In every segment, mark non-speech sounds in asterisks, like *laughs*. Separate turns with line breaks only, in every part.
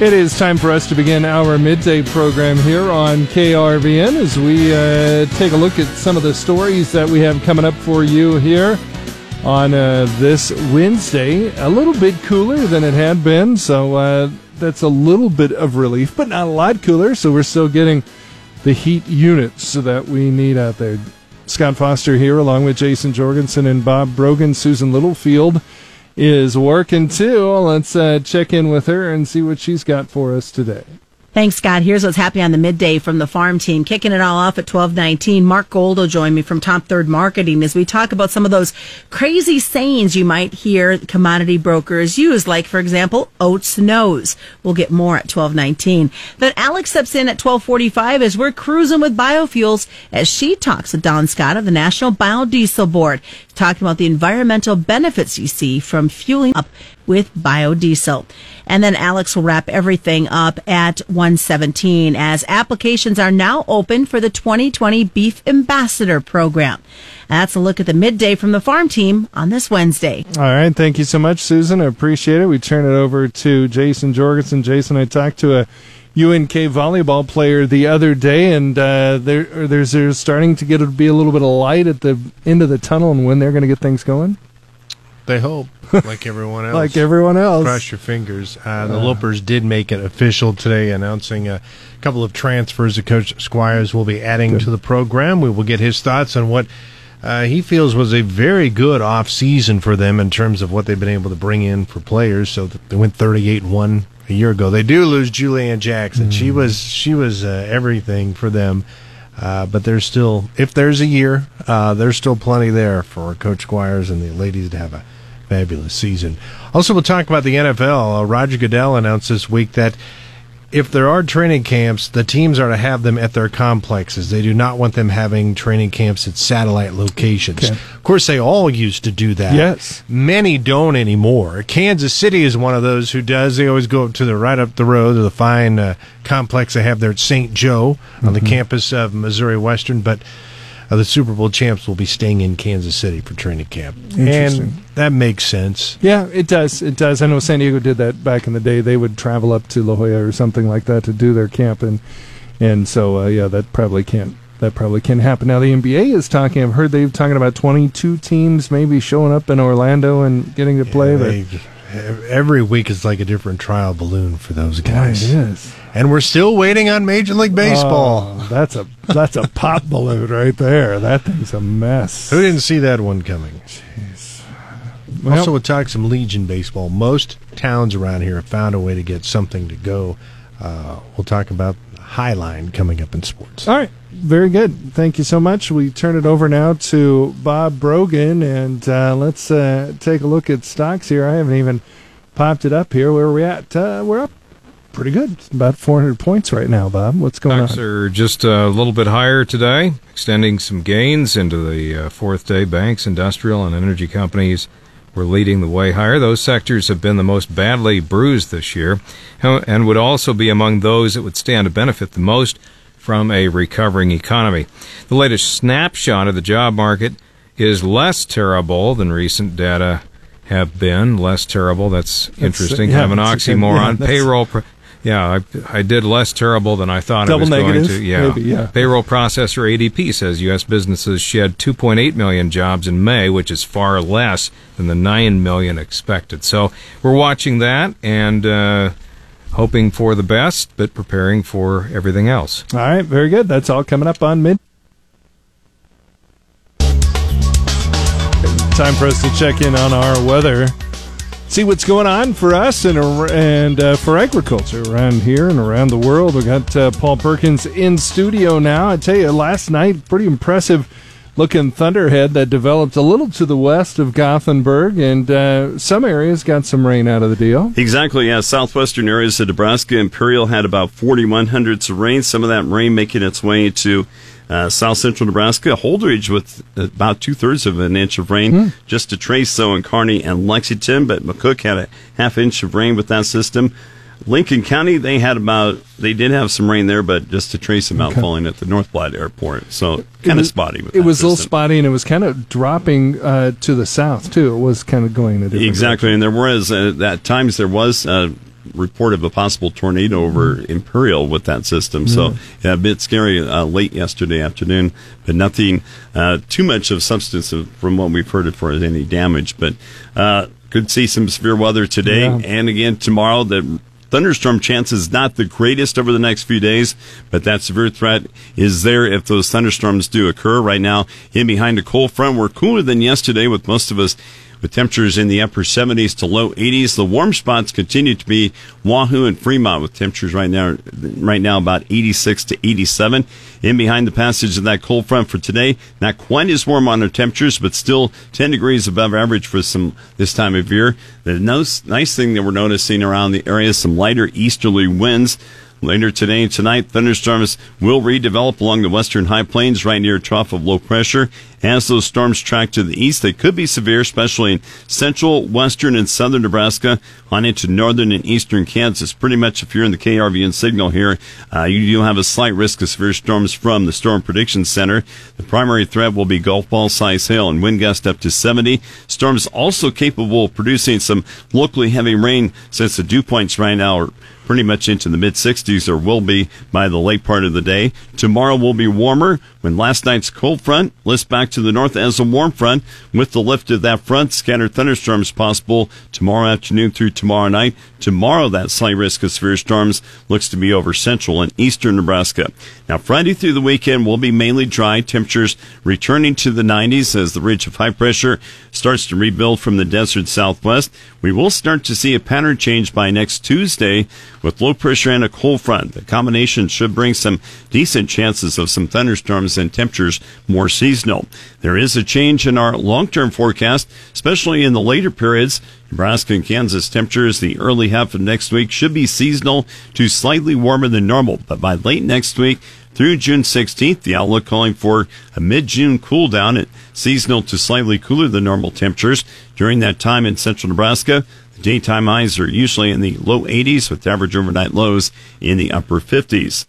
It is time for us to begin our midday program here on KRVN as we uh, take a look at some of the stories that we have coming up for you here on uh, this Wednesday. A little bit cooler than it had been, so uh, that's a little bit of relief, but not a lot cooler, so we're still getting the heat units that we need out there. Scott Foster here, along with Jason Jorgensen and Bob Brogan, Susan Littlefield is working too. Let's uh, check in with her and see what she's got for us today.
Thanks, Scott. Here's what's happening on the midday from the farm team. Kicking it all off at 1219. Mark Gold will join me from Top Third Marketing as we talk about some of those crazy sayings you might hear commodity brokers use, like, for example, oats knows. We'll get more at 1219. Then Alex steps in at 1245 as we're cruising with biofuels as she talks with Don Scott of the National Biodiesel Board, talking about the environmental benefits you see from fueling up with biodiesel. And then Alex will wrap everything up at 117 as applications are now open for the 2020 Beef Ambassador Program. That's a look at the midday from the farm team on this Wednesday.
All right. Thank you so much, Susan. I appreciate it. We turn it over to Jason Jorgensen. Jason, I talked to a UNK volleyball player the other day, and uh, there, there's, there's starting to get to be a little bit of light at the end of the tunnel and when they're going to get things going.
They hope, *laughs* like everyone else.
like everyone else.
Cross your fingers. Uh, the Lopers did make it official today, announcing a couple of transfers that Coach Squires will be adding good. to the program. We will get his thoughts on what uh, he feels was a very good off season for them in terms of what they've been able to bring in for players. So they went 38 1 a year ago. They do lose Julianne Jackson. Mm. She was she was uh, everything for them. Uh, but there's still, if there's a year, uh, there's still plenty there for Coach Squires and the ladies to have a fabulous season. Also, we'll talk about the NFL. Uh, Roger Goodell announced this week that if there are training camps, the teams are to have them at their complexes. They do not want them having training camps at satellite locations. Okay. Of course, they all used to do that.
Yes.
Many don't anymore. Kansas City is one of those who does. They always go up to the right up the road to the fine uh, complex they have there at St. Joe on mm-hmm. the campus of Missouri Western. But uh, the Super Bowl champs will be staying in Kansas City for training camp. And that makes sense.
Yeah, it does. It does. I know San Diego did that back in the day. They would travel up to La Jolla or something like that to do their camp, and and so uh, yeah, that probably can't that probably can happen. Now the NBA is talking. I've heard they're talking about 22 teams maybe showing up in Orlando and getting to play.
Yeah, they, every week is like a different trial balloon for those guys.
Boy, it is.
And we're still waiting on Major League Baseball.
Oh, that's a that's a pop balloon right there. That thing's a mess.
Who didn't see that one coming? Jeez. Well, also, we'll talk some Legion baseball. Most towns around here have found a way to get something to go. Uh, we'll talk about Highline coming up in sports.
All right. Very good. Thank you so much. We turn it over now to Bob Brogan, and uh, let's uh, take a look at stocks here. I haven't even popped it up here. Where are we at? Uh, we're up pretty good. About 400 points right now, Bob. What's going
Stocks
on?
are just a little bit higher today, extending some gains into the uh, fourth day. Banks, industrial, and energy companies were leading the way higher. Those sectors have been the most badly bruised this year and would also be among those that would stand to benefit the most from a recovering economy. The latest snapshot of the job market is less terrible than recent data have been. Less terrible. That's, that's interesting. Yeah, kind of an oxymoron. Yeah, Payroll. Yeah, I, I did less terrible than I thought
Double
I was
negative,
going to. Yeah.
Maybe, yeah.
Payroll processor ADP says U.S. businesses shed 2.8 million jobs in May, which is far less than the 9 million expected. So we're watching that and uh, hoping for the best, but preparing for everything else.
All right, very good. That's all coming up on mid. Time for us to check in on our weather see what's going on for us and and uh, for agriculture around here and around the world. We got uh, Paul Perkins in studio now. I tell you, last night pretty impressive looking thunderhead that developed a little to the west of Gothenburg, and uh, some areas got some rain out of the deal.
Exactly, yeah. Southwestern areas of Nebraska, Imperial had about 41 hundredths of rain. Some of that rain making its way to uh, south central Nebraska, Holdrege with about two thirds of an inch of rain, mm. just to trace so in Kearney and Lexington. But McCook had a half inch of rain with that system. Lincoln County, they had about, they did have some rain there, but just a trace amount okay. falling at the North Platte Airport. So kind of spotty.
it was a little spotty and it was kind of dropping uh, to the south, too. It was kind of going in a different
Exactly.
Direction.
And there was, uh, at times, there was a report of a possible tornado over Imperial with that system. So yeah, a bit scary uh, late yesterday afternoon, but nothing uh, too much of substance of, from what we've heard it for any damage. But uh, could see some severe weather today
Yeah.
and again tomorrow. The thunderstorm chances not the greatest over the next few days, but that severe threat is there if those thunderstorms do occur. Right now, in behind a cold front, we're cooler than yesterday with most of us with temperatures in the upper 70s to low 80s. The warm spots continue to be Wahoo and Fremont with temperatures right now right now about 86 to 87. In behind the passage of that cold front for today, not quite as warm on the temperatures, but still 10 degrees above average for some this time of year. The nice, nice thing that we're noticing around the area is some lighter easterly winds. Later today and tonight, thunderstorms will redevelop along the western high plains right near a trough of low pressure. As those storms track to the east, they could be severe, especially in central, western, and southern Nebraska on into northern and eastern Kansas. Pretty much if you're in the KRVN signal here, uh, you do have a slight risk of severe storms from the Storm Prediction Center. The primary threat will be golf ball size hail and wind gust up to 70. Storms also capable of producing some locally heavy rain since the dew points right now are pretty much into the mid 60s or will be by the late part of the day. Tomorrow will be warmer when last night's cold front lifts back to the north as a warm front. With the lift of that front, scattered thunderstorms possible tomorrow afternoon through tomorrow night. Tomorrow, that slight risk of severe storms looks to be over central and eastern Nebraska. Now, Friday through the weekend will be mainly dry. Temperatures returning to the 90s as the ridge of high pressure starts to rebuild from the desert southwest. We will start to see a pattern change by next Tuesday with low pressure and a cold front. The combination should bring some decent chances of some thunderstorms and temperatures more seasonal. There is a change in our long-term forecast, especially in the later periods. Nebraska and Kansas temperatures the early half of next week should be seasonal to slightly warmer than normal, but by late next week through June 16th, the outlook calling for a mid-June cool down at seasonal to slightly cooler than normal temperatures. During that time in central Nebraska, the daytime highs are usually in the low 80s with average overnight lows in the upper 50s.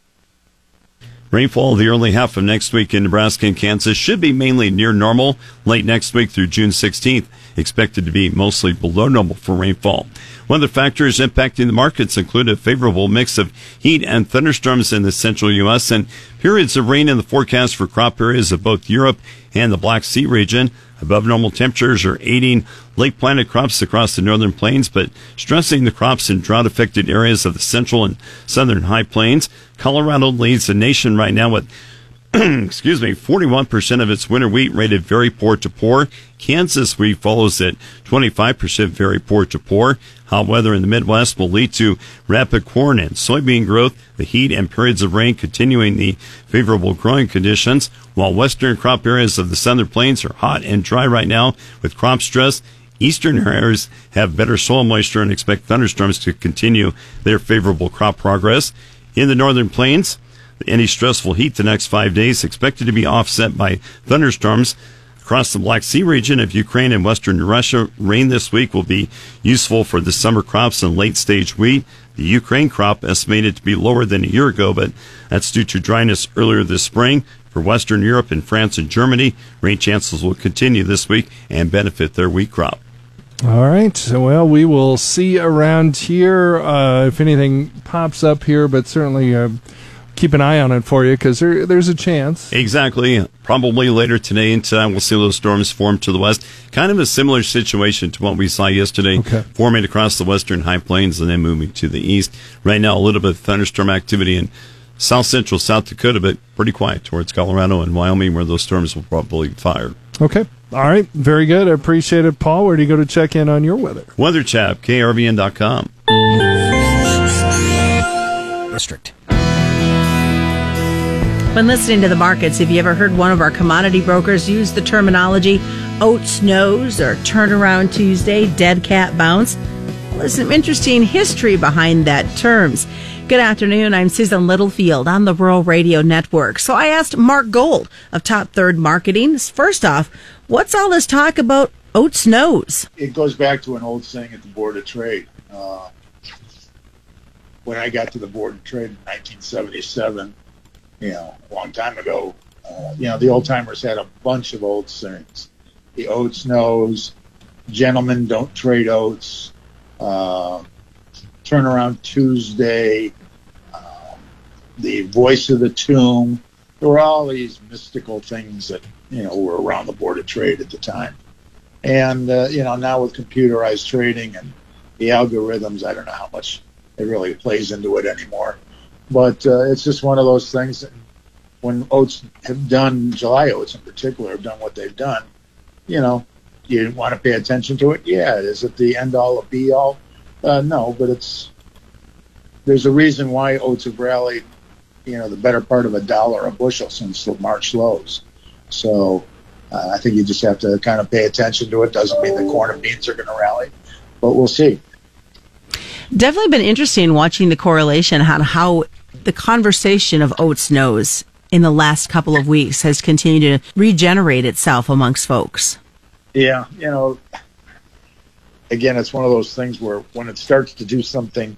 Rainfall the early half of next week in Nebraska and Kansas should be mainly near normal. Late next week through June 16th, expected to be mostly below normal for rainfall. One of the factors impacting the markets include a favorable mix of heat and thunderstorms in the central U.S. and periods of rain in the forecast for crop areas of both Europe and the Black Sea region. Above normal temperatures are aiding late planted crops across the northern plains, but stressing the crops in drought affected areas of the central and southern high plains. Colorado leads the nation right now with *clears throat* excuse me, 41% of its winter wheat rated very poor to poor. Kansas wheat follows at 25% very poor to poor. Hot weather in the Midwest will lead to rapid corn and soybean growth, the heat and periods of rain continuing the favorable growing conditions, while western crop areas of the southern plains are hot and dry right now with crop stress. Eastern areas have better soil moisture and expect thunderstorms to continue their favorable crop progress. In the northern plains, any stressful heat the next five days expected to be offset by thunderstorms across the Black Sea region of Ukraine and western Russia. Rain this week will be useful for the summer crops and late stage wheat. The Ukraine crop estimated to be lower than a year ago, but that's due to dryness earlier this spring. For Western Europe and France and Germany, rain chances will continue this week and benefit their wheat crop.
All right. Well, we will see around here uh, if anything pops up here, but certainly uh, keep an eye on it for you because there, there's a chance.
Exactly. Probably later today and tonight we'll see those storms form to the west. Kind of a similar situation to what we saw yesterday,
Okay.
forming across the western high plains and then moving to the east. Right now, a little bit of thunderstorm activity in south central South Dakota, but pretty quiet towards Colorado and Wyoming where those storms will probably fire.
Okay. All right. Very good. I appreciate it, Paul. Where do you go to check in on your weather?
Weather Chap, KRVN.com.
District.
When listening to the markets, have you ever heard one of our commodity brokers use the terminology oats nose or turnaround Tuesday, dead cat bounce? Well, there's some interesting history behind that terms. Good afternoon. I'm Susan Littlefield on the Rural Radio Network. So I asked Mark Gold of Top Third Marketing, first off, what's all this talk about oats nose?
it goes back to an old saying at the Board of Trade. Uh, when I got to the Board of Trade in 1977, you know, a long time ago, uh, you know, the old timers had a bunch of old things. The oats nose, gentlemen don't trade oats, uh, turnaround Tuesday, um, the voice of the tomb. There were all these mystical things that you know were around the board of trade at the time, and uh, you know now with computerized trading and the algorithms, I don't know how much it really plays into it anymore. But uh, it's just one of those things. When oats have done July oats in particular have done what they've done, you know, you want to pay attention to it. Yeah, is it the end all, be all? Uh, no, but it's there's a reason why oats have rallied, you know, the better part of a dollar a bushel since the March lows. So uh, I think you just have to kind of pay attention to it. Doesn't mean the corn and beans are going to rally, but we'll see.
Definitely been interesting watching the correlation on how the conversation of oats nose in the last couple of weeks has continued to regenerate itself amongst folks.
Yeah, you know, again, it's one of those things where when it starts to do something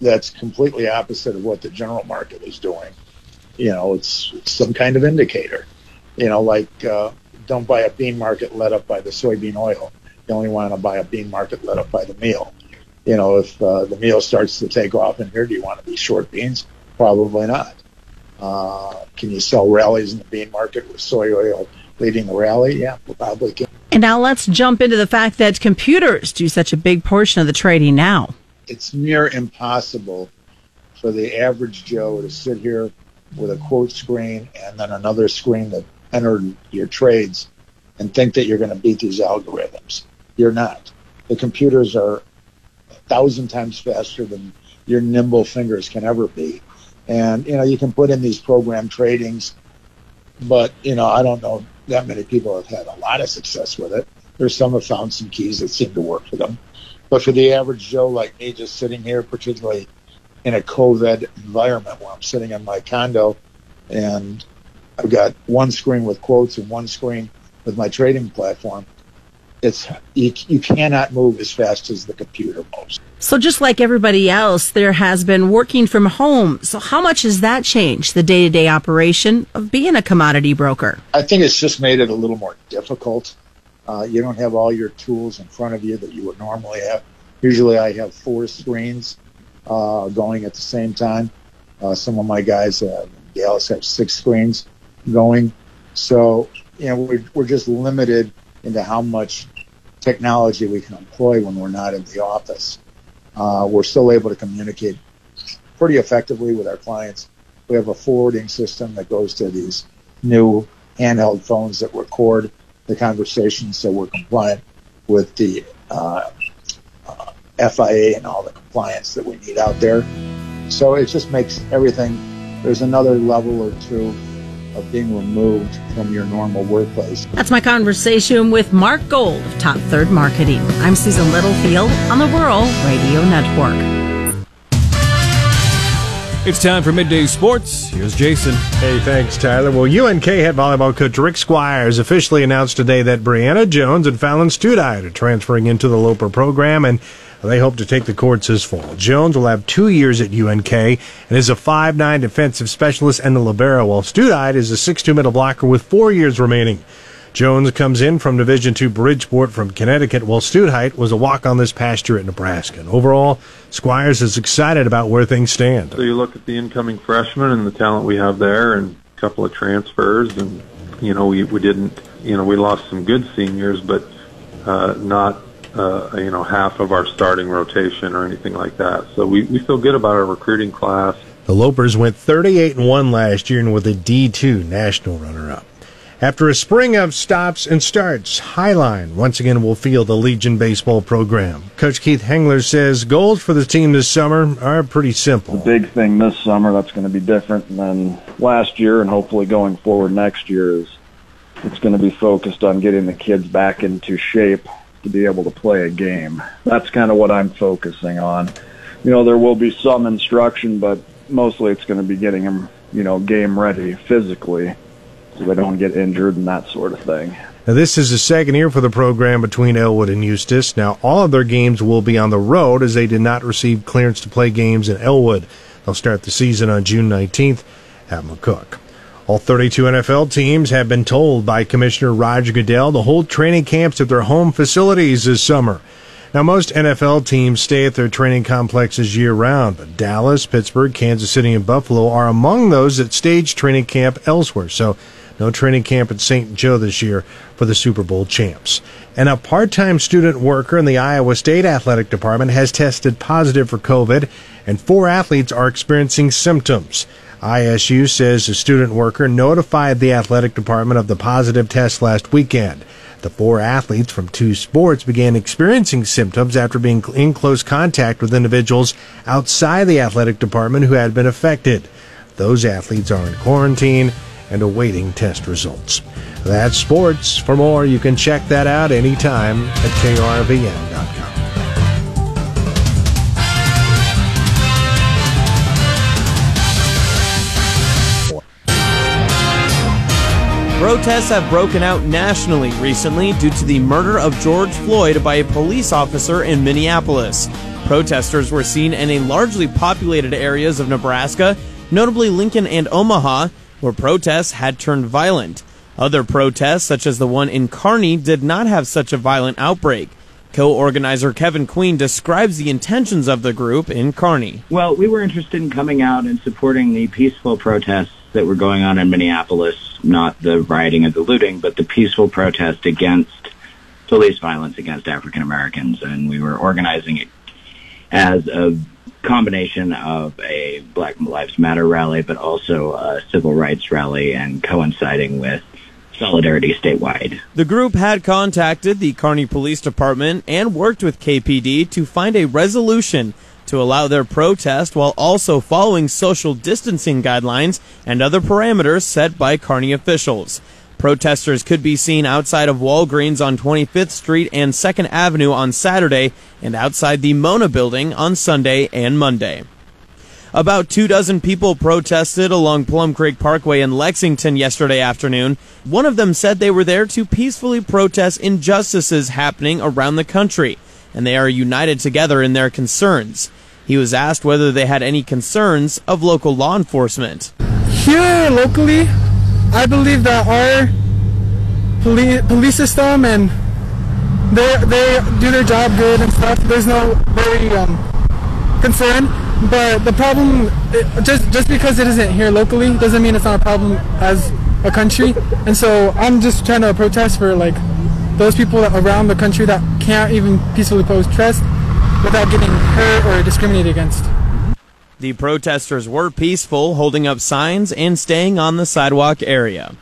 that's completely opposite of what the general market is doing, you know, it's, it's some kind of indicator. You know, like uh, don't buy a bean market led up by the soybean oil. You only want to buy a bean market led up by the meal. You know, if uh, the meal starts to take off in here, do you want to be short beans? Probably not. Uh, can you sell rallies in the bean market with soy oil leading the rally? Yeah, probably can.
And now let's jump into the fact that computers do such a big portion of the trading now.
It's near impossible for the average Joe to sit here with a quote screen and then another screen that entered your trades and think that you're going to beat these algorithms. You're not. The computers are thousand times faster than your nimble fingers can ever be. And, you know, you can put in these program tradings, but, you know, I don't know that many people have had a lot of success with it. There's some have found some keys that seem to work for them. But for the average Joe like me, just sitting here, particularly in a COVID environment where I'm sitting in my condo and I've got one screen with quotes and one screen with my trading platform, it's you, you cannot move as fast as the computer moves.
So just like everybody else, there has been working from home. So how much has that changed the day to day operation of being a commodity broker?
I think it's just made it a little more difficult. Uh, you don't have all your tools in front of you that you would normally have. Usually, I have four screens uh, going at the same time. Uh, some of my guys, uh, Dallas have six screens going. So, you know, we're, we're just limited into how much technology we can employ when we're not in the office. Uh, we're still able to communicate pretty effectively with our clients. We have a forwarding system that goes to these new handheld phones that record the conversations so we're compliant with the uh, uh, FIA and all the compliance that we need out there. So it just makes everything, there's another level or two of being removed from your normal workplace.
That's my conversation with Mark Gold of Top Third Marketing. I'm Susan Littlefield on the Rural Radio Network.
It's time for Midday Sports. Here's Jason.
Hey, thanks, Tyler. Well, UNK head volleyball coach Rick Squires officially announced today that Brianna Jones and Fallon Studite are transferring into the Loper program, and they hope to take the courts this fall. Jones will have two years at UNK and is a 5'9 defensive specialist and a libero, while Studite is a 6'2 middle blocker with four years remaining. Jones comes in from Division II Bridgeport from Connecticut, while Studite was a walk-on this past year at Nebraska. And overall, Squires is excited about where things stand.
So you look at the incoming freshmen and the talent we have there, and a couple of transfers, and you know we we didn't, you know, we lost some good seniors, but uh, not uh, you know half of our starting rotation or anything like that. So we we feel good about our recruiting class.
The Lopers went 38 and 1 last year and were the D2 national runner up. After a spring of stops and starts, Highline once again will field the Legion baseball program. Coach Keith Hengler says goals for the team this summer are pretty simple.
The big thing this summer that's going to be different than last year and hopefully going forward next year is it's going to be focused on getting the kids back into shape to be able to play a game. That's kind of what I'm focusing on. You know, there will be some instruction, but mostly it's going to be getting them, you know, game ready physically so they don't get injured and that sort of thing.
Now, this is the second year for the program between Elwood and Eustis. Now, all of their games will be on the road as they did not receive clearance to play games in Elwood. They'll start the season on June 19th at McCook. All 32 NFL teams have been told by Commissioner Roger Goodell to hold training camps at their home facilities this summer. Now, most NFL teams stay at their training complexes year round, but Dallas, Pittsburgh, Kansas City, and Buffalo are among those that stage training camp elsewhere. So, no training camp at St. Joe this year for the Super Bowl champs. And a part time student worker in the Iowa State Athletic Department has tested positive for COVID, and four athletes are experiencing symptoms. ISU says a student worker notified the athletic department of the positive test last weekend. The four athletes from two sports began experiencing symptoms after being in close contact with individuals outside the athletic department who had been affected. Those athletes are in quarantine and awaiting test results. That's sports. For more, you can check that out anytime at krvn.com.
Protests have broken out nationally recently due to the murder of George Floyd by a police officer in Minneapolis. Protesters were seen in a largely populated areas of Nebraska, notably Lincoln and Omaha, where protests had turned violent. Other protests, such as the one in Kearney, did not have such a violent outbreak. Co-organizer Kevin Queen describes the intentions of the group in Kearney.
Well, we were interested in coming out and supporting the peaceful protests that were going on in Minneapolis, not the rioting and the looting, but the peaceful protest against police violence against African Americans. And we were organizing it as a combination of a Black Lives Matter rally, but also a civil rights rally and coinciding with solidarity statewide.
The group had contacted the Kearney Police Department and worked with KPD to find a resolution to allow their protest while also following social distancing guidelines and other parameters set by Kearney officials. Protesters could be seen outside of Walgreens on 25th Street and 2nd Avenue on Saturday and outside the Mona building on Sunday and Monday. About two dozen people protested along Plum Creek Parkway in Lexington yesterday afternoon. One of them said they were there to peacefully protest injustices happening around the country, and they are united together in their concerns. He was asked whether they had any concerns of local law enforcement.
Here locally, I believe that our police, police system and they they do their job good and stuff. There's no very um, concern, but the problem it, just just because it isn't here locally doesn't mean it's not a problem as a country. And so I'm just trying to protest for like those people around the country that can't even peacefully protest without getting hurt or discriminated against.
The protesters were peaceful, holding up signs and staying on the sidewalk area.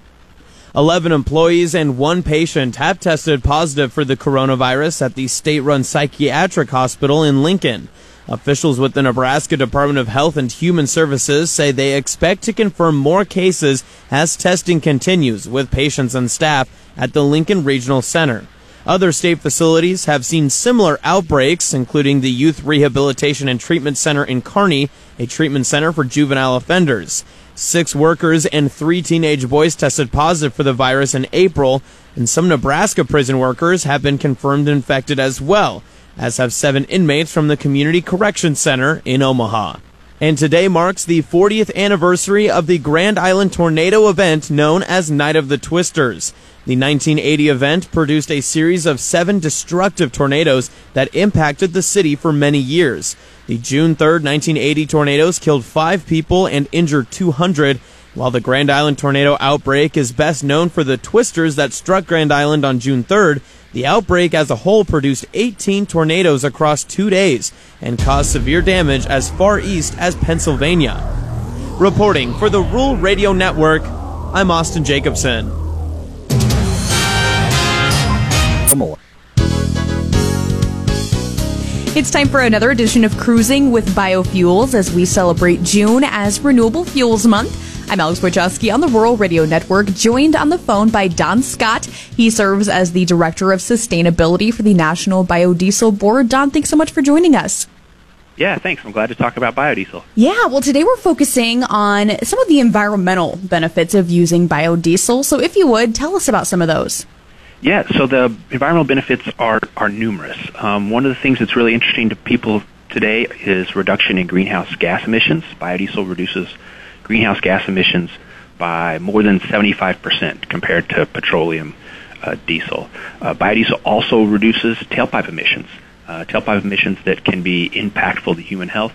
11 employees and one patient have tested positive for the coronavirus at the state run psychiatric hospital in Lincoln. Officials with the Nebraska Department of Health and Human Services say they expect to confirm more cases as testing continues with patients and staff at the Lincoln Regional Center. Other state facilities have seen similar outbreaks, including the Youth Rehabilitation and Treatment Center in Kearney, a treatment center for juvenile offenders. Six workers and three teenage boys tested positive for the virus in April, and some Nebraska prison workers have been confirmed infected as well, as have seven inmates from the Community Correction Center in Omaha. And today marks the 40th anniversary of the Grand Island tornado event known as Night of the Twisters. The 1980 event produced a series of seven destructive tornadoes that impacted the city for many years. The June 3, 1980 tornadoes killed five people and injured 200, while the Grand Island tornado outbreak is best known for the twisters that struck Grand Island on June 3rd. The outbreak as a whole produced 18 tornadoes across two days and caused severe damage as far east as Pennsylvania. Reporting for the Rural Radio Network, I'm Austin Jacobson.
It's time for another edition of Cruising with Biofuels as we celebrate June as Renewable Fuels Month. I'm Alex Wojcicki on the Rural Radio Network, joined on the phone by Don Scott. He serves as the Director of Sustainability for the National Biodiesel Board. Don, thanks so much for joining us.
Yeah, thanks. I'm glad to talk about biodiesel.
Yeah, well, today we're focusing on some of the environmental benefits of using biodiesel. So, if you would, tell us about some of those.
Yeah, so the environmental benefits are, are numerous. Um, one of the things that's really interesting to people today is reduction in greenhouse gas emissions. Biodiesel reduces greenhouse gas emissions by more than 75% compared to petroleum uh, diesel. Uh, biodiesel also reduces tailpipe emissions. uh, tailpipe emissions that can be impactful to human health.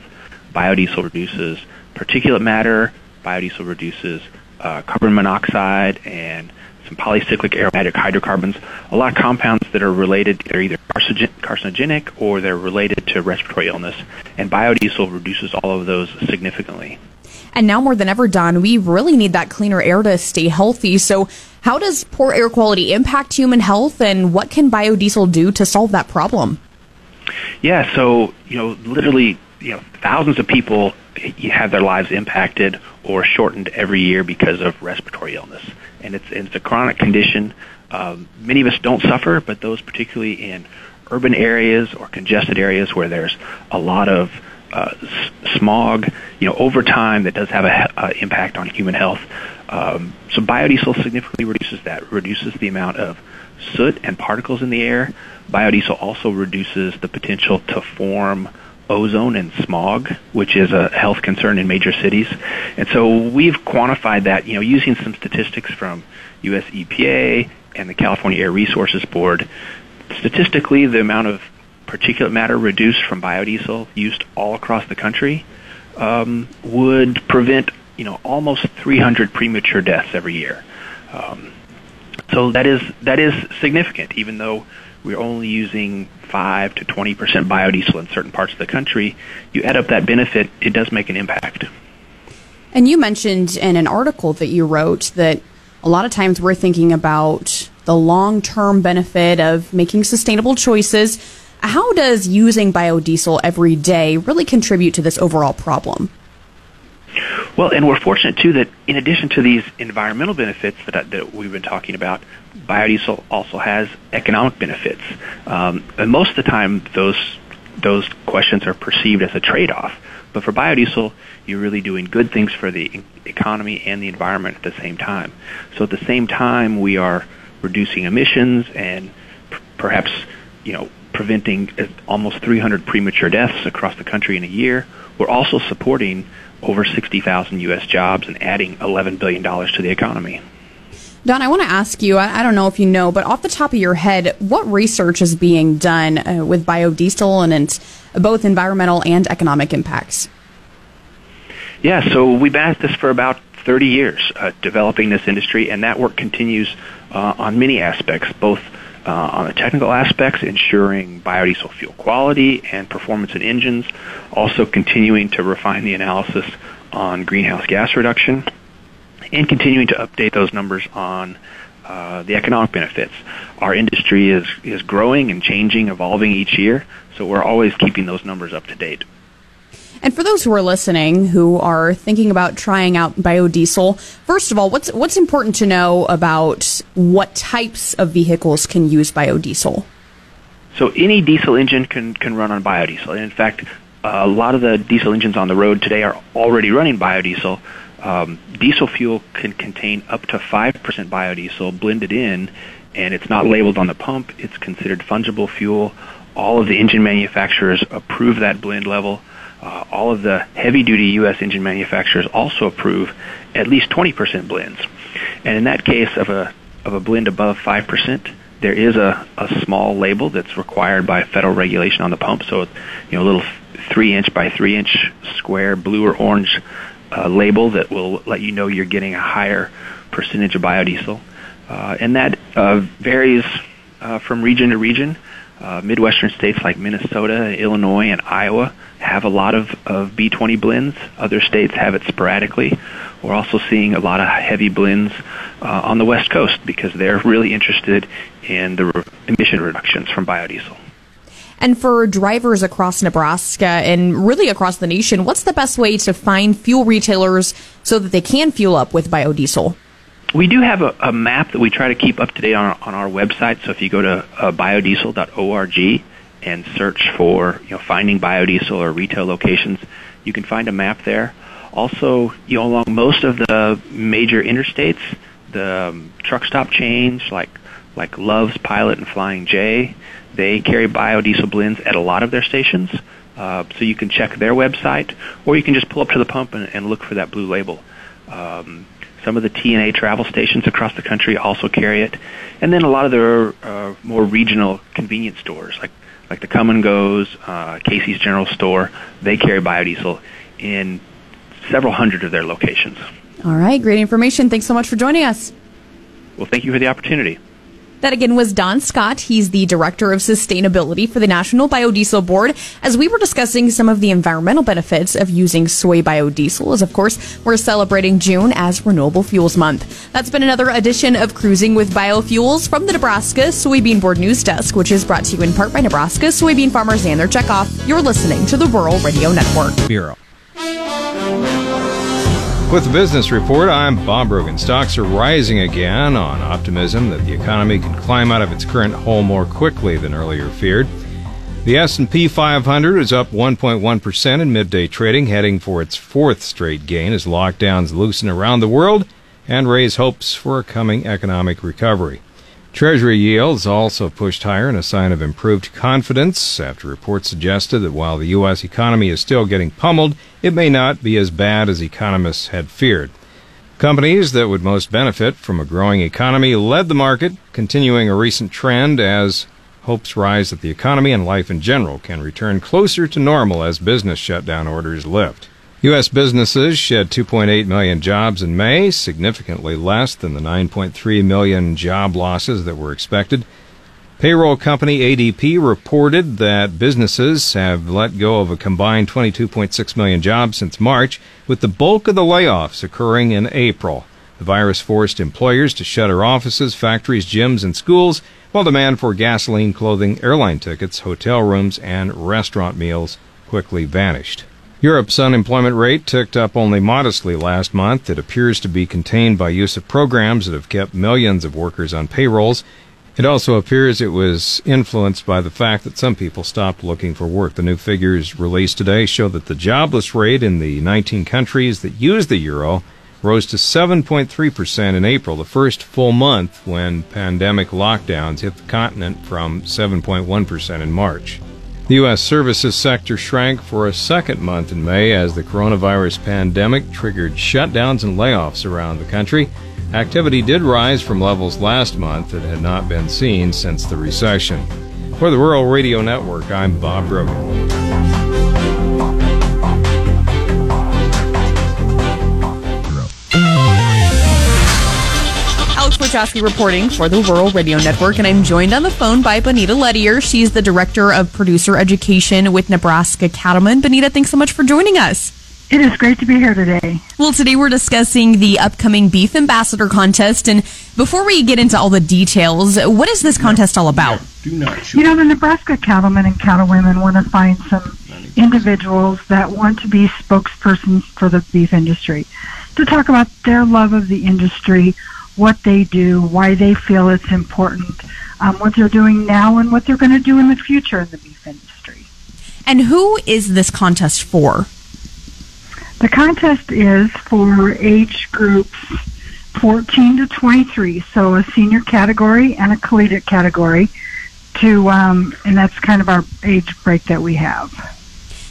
Biodiesel reduces particulate matter. Biodiesel reduces uh, carbon monoxide and some polycyclic aromatic hydrocarbons, a lot of compounds that are related, they're either carcinogenic or they're related to respiratory illness. And biodiesel reduces all of those significantly.
And now more than ever, Don, we really need that cleaner air to stay healthy. So, how does poor air quality impact human health, and what can biodiesel do to solve that problem?
Yeah, so, you know, literally, you know, thousands of people have their lives impacted or shortened every year because of respiratory illness. And it's, it's a chronic condition. Um, many of us don't suffer, but those particularly in urban areas or congested areas where there's a lot of uh, smog, you know, over time that does have an uh, impact on human health. Um, so biodiesel significantly reduces that, reduces the amount of soot and particles in the air. Biodiesel also reduces the potential to form ozone and smog, which is a health concern in major cities. And so we've quantified that, you know, using some statistics from US EPA and the California Air Resources Board. Statistically, the amount of particulate matter reduced from biodiesel used all across the country um, would prevent, you know, almost 300 premature deaths every year. Um, so that is that is significant, even though we're only using 5 to 20% biodiesel in certain parts of the country, you add up that benefit, it does make an impact.
And you mentioned in an article that you wrote that a lot of times we're thinking about the long term benefit of making sustainable choices. How does using biodiesel every day really contribute to this overall problem?
Well, and we're fortunate too that in addition to these environmental benefits that, that we've been talking about, biodiesel also has economic benefits. Um, and most of the time, those those questions are perceived as a trade-off. But for biodiesel, you're really doing good things for the economy and the environment at the same time. So at the same time, we are reducing emissions and p- perhaps, you know, preventing uh, almost 300 premature deaths across the country in a year. We're also supporting over 60,000 U.S. jobs and adding $11 billion to the economy.
Don, I want to ask you I, don't know if you know, but off the top of your head, what research is being done uh, with biodiesel and its both environmental and economic impacts?
Yeah, so we've been at this for about 30 years, uh, developing this industry, and that work continues uh, on many aspects, both uh, on the technical aspects, ensuring biodiesel fuel quality and performance in engines, also continuing to refine the analysis on greenhouse gas reduction, and continuing to update those numbers on uh, the economic benefits. Our industry is, is growing and changing, evolving each year, so we're always keeping those numbers up to date.
And for those who are listening who are thinking about trying out biodiesel, first of all, what's what's important to know about what types of vehicles can use biodiesel?
So any diesel engine can can run on biodiesel. And in fact, a lot of the diesel engines on the road today are already running biodiesel. Um, diesel fuel can contain up to 5% biodiesel blended in, and it's not labeled on the pump. It's considered fungible fuel. All of the engine manufacturers approve that blend level. Uh, all of the heavy duty U.S. engine manufacturers also approve at least 20% blends. And in that case of a, of a blend above 5%, there is a, a small label that's required by federal regulation on the pump. So, you know, a little three inch by three inch square blue or orange uh, label that will let you know you're getting a higher percentage of biodiesel. Uh, and that uh, varies uh, from region to region. Uh, Midwestern states like Minnesota, Illinois, and Iowa have a lot of, of B20 blends. Other states have it sporadically. We're also seeing a lot of heavy blends uh, on the West Coast because they're really interested in the re- emission reductions from biodiesel.
And for drivers across Nebraska and really across the nation, what's the best way to find fuel retailers so that they can fuel up with biodiesel?
We do have a, a map that we try to keep up to date on our, on our website. So if you go to uh, biodiesel.org and search for you know finding biodiesel or retail locations, you can find a map there. Also, you know along most of the major interstates, the um, truck stop chains like like Love's, Pilot, and Flying J, they carry biodiesel blends at a lot of their stations. Uh, so you can check their website, or you can just pull up to the pump and, and look for that blue label. Um, some of the TNA travel stations across the country also carry it, and then a lot of their uh, more regional convenience stores, like like the Kum & Go's, uh, Casey's General Store, they carry biodiesel in several hundred of their locations.
All right, great information. Thanks so much for joining us.
Well, thank you for the opportunity.
That again was Don Scott. He's the Director of Sustainability for the National Biodiesel Board. As we were discussing some of the environmental benefits of using soy biodiesel, as of course we're celebrating June as Renewable Fuels Month. That's been another edition of Cruising with Biofuels from the Nebraska Soybean Board News Desk, which is brought to you in part by Nebraska soybean farmers and their checkoff. You're listening to the Rural Radio Network.
Bureau. With the business report, I'm Bob Brogan. Stocks are rising again on optimism that the economy can climb out of its current hole more quickly than earlier feared. The S&P 500 is up 1.1% in midday trading, heading for its fourth straight gain as lockdowns loosen around the world and raise hopes for a coming economic recovery. Treasury yields also pushed higher in a sign of improved confidence after reports suggested that while the U.S. economy is still getting pummeled, it may not be as bad as economists had feared. Companies that would most benefit from a growing economy led the market, continuing a recent trend as hopes rise that the economy and life in general can return closer to normal as business shutdown orders lift. U.S. businesses shed 2.8 million jobs in May, significantly less than the 9.3 million job losses that were expected. Payroll company ADP reported that businesses have let go of a combined 22.6 million jobs since March, with the bulk of the layoffs occurring in April. The virus forced employers to shutter offices, factories, gyms, and schools, while demand for gasoline, clothing, airline tickets, hotel rooms, and restaurant meals quickly vanished. Europe's unemployment rate ticked up only modestly last month. It appears to be contained by use of programs that have kept millions of workers on payrolls. It also appears it was influenced by the fact that some people stopped looking for work. The new figures released today show that the jobless rate in the 19 countries that use the euro rose to 7.3% in April, the first full month when pandemic lockdowns hit the continent from 7.1% in March. The U.S. services sector shrank for a second month in May as the coronavirus pandemic triggered shutdowns and layoffs around the country. Activity did rise from levels last month that had not been seen since the recession. For the Rural Radio Network, I'm Bob Brogan.
Alex reporting for the Rural Radio Network, and I'm joined on the phone by Bonita Lettier. She's the Director of Producer Education with Nebraska Cattlemen. Bonita, thanks so much for joining us.
It is great to be here today.
Well, today we're discussing the upcoming Beef Ambassador Contest, and before we get into all the details, what is this contest all about?
Do not You know, the Nebraska cattlemen and cattlewomen want to find some individuals that want to be spokespersons for the beef industry to talk about their love of the industry, what they do, why they feel it's important, um, what they're doing now, and what they're going to do in the future in the beef industry.
And who is this contest for?
The contest is for age groups 14 to 23, so a senior category and a collegiate category. To um, and that's kind of our age break that we have.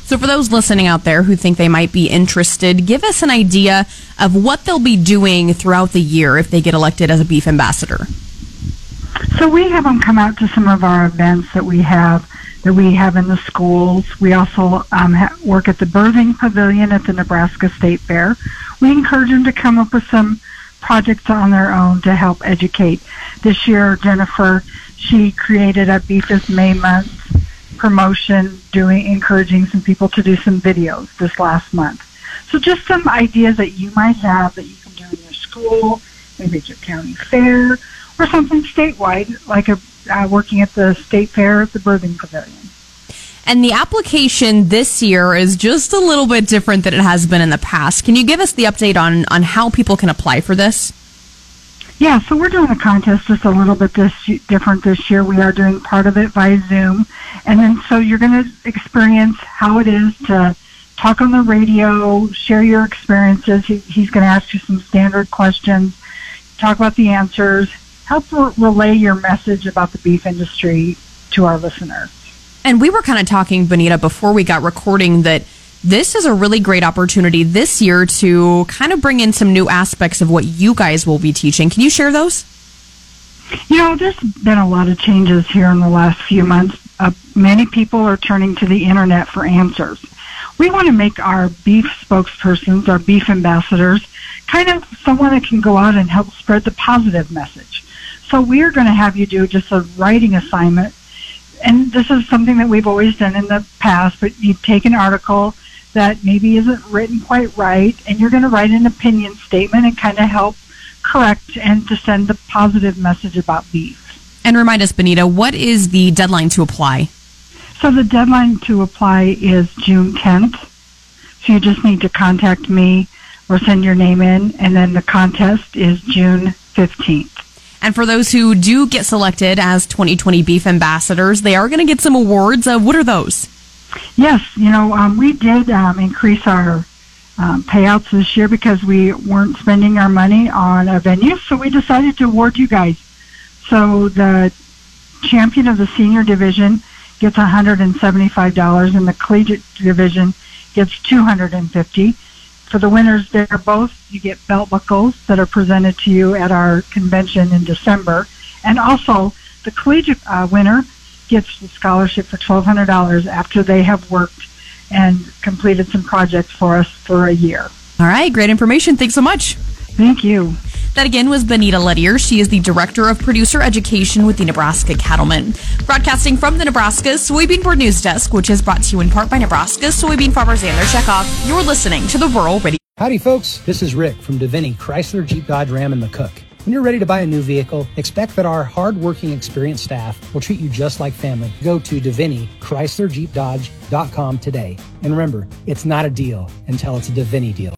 So, for those listening out there who think they might be interested, give us an idea of what they'll be doing throughout the year if they get elected as a beef ambassador.
So, we have them come out to some of our events that we have that we have in the schools. We also um, ha- work at the birthing pavilion at the Nebraska State Fair. We encourage them to come up with some projects on their own to help educate. This year, Jennifer, she created a Beef is May month promotion, doing encouraging some people to do some videos this last month. So just some ideas that you might have that you can do in your school, maybe at your county fair, or something statewide, like a uh, working at the state fair at the birthing pavilion.
And the application this year is just a little bit different than it has been in the past. Can you give us the update on, on how people can apply for this?
Yeah, so we're doing the contest just a little bit this different this year. We are doing part of it by Zoom, and then so you're going to experience how it is to talk on the radio, share your experiences. He, he's going to ask you some standard questions, talk about the answers, help re- relay your message about the beef industry to our listeners.
And we were kind of talking, Bonita, before we got recording that this is a really great opportunity this year to kind of bring in some new aspects of what you guys will be teaching. Can you share those?
You know, there's been a lot of changes here in the last few months uh, many people are turning to the internet for answers. We want to make our beef spokespersons, our beef ambassadors, kind of someone that can go out and help spread the positive message. So we're going to have you do just a writing assignment. And this is something that we've always done in the past, but you take an article that maybe isn't written quite right, and you're going to write an opinion statement and kind of help correct and to send the positive message about beef.
And remind us, Benita, what is the deadline to apply?
So the deadline to apply is June 10th. So you just need to contact me or send your name in, and then the contest is June 15th.
And for those who do get selected as 2020 Beef Ambassadors, they are going to get some awards. Uh, what are those?
Yes, you know, um, we did um, increase our um, payouts this year because we weren't spending our money on a venue, so we decided to award you guys. So the champion of the senior division gets $175, and the collegiate division gets 250. For the winners, they're both you get belt buckles that are presented to you at our convention in December, and also the collegiate uh, winner gets the scholarship for $1,200 after they have worked and completed some projects for us for a year.
All right, great information. Thanks so much.
Thank you.
That again was Benita Lettier. She is the Director of Producer Education with the Nebraska Cattlemen. Broadcasting from the Nebraska Soybean Board News Desk, which is brought to you in part by Nebraska soybean farmers and their checkoff. You're listening to the Rural Radio.
Howdy, folks. This is Rick from Davini Chrysler Jeep Dodge Ram and McCook. When you're ready to buy a new vehicle, expect that our hard-working, experienced staff will treat you just like family. Go to Davini today. And remember, it's not a deal until it's a Davini deal.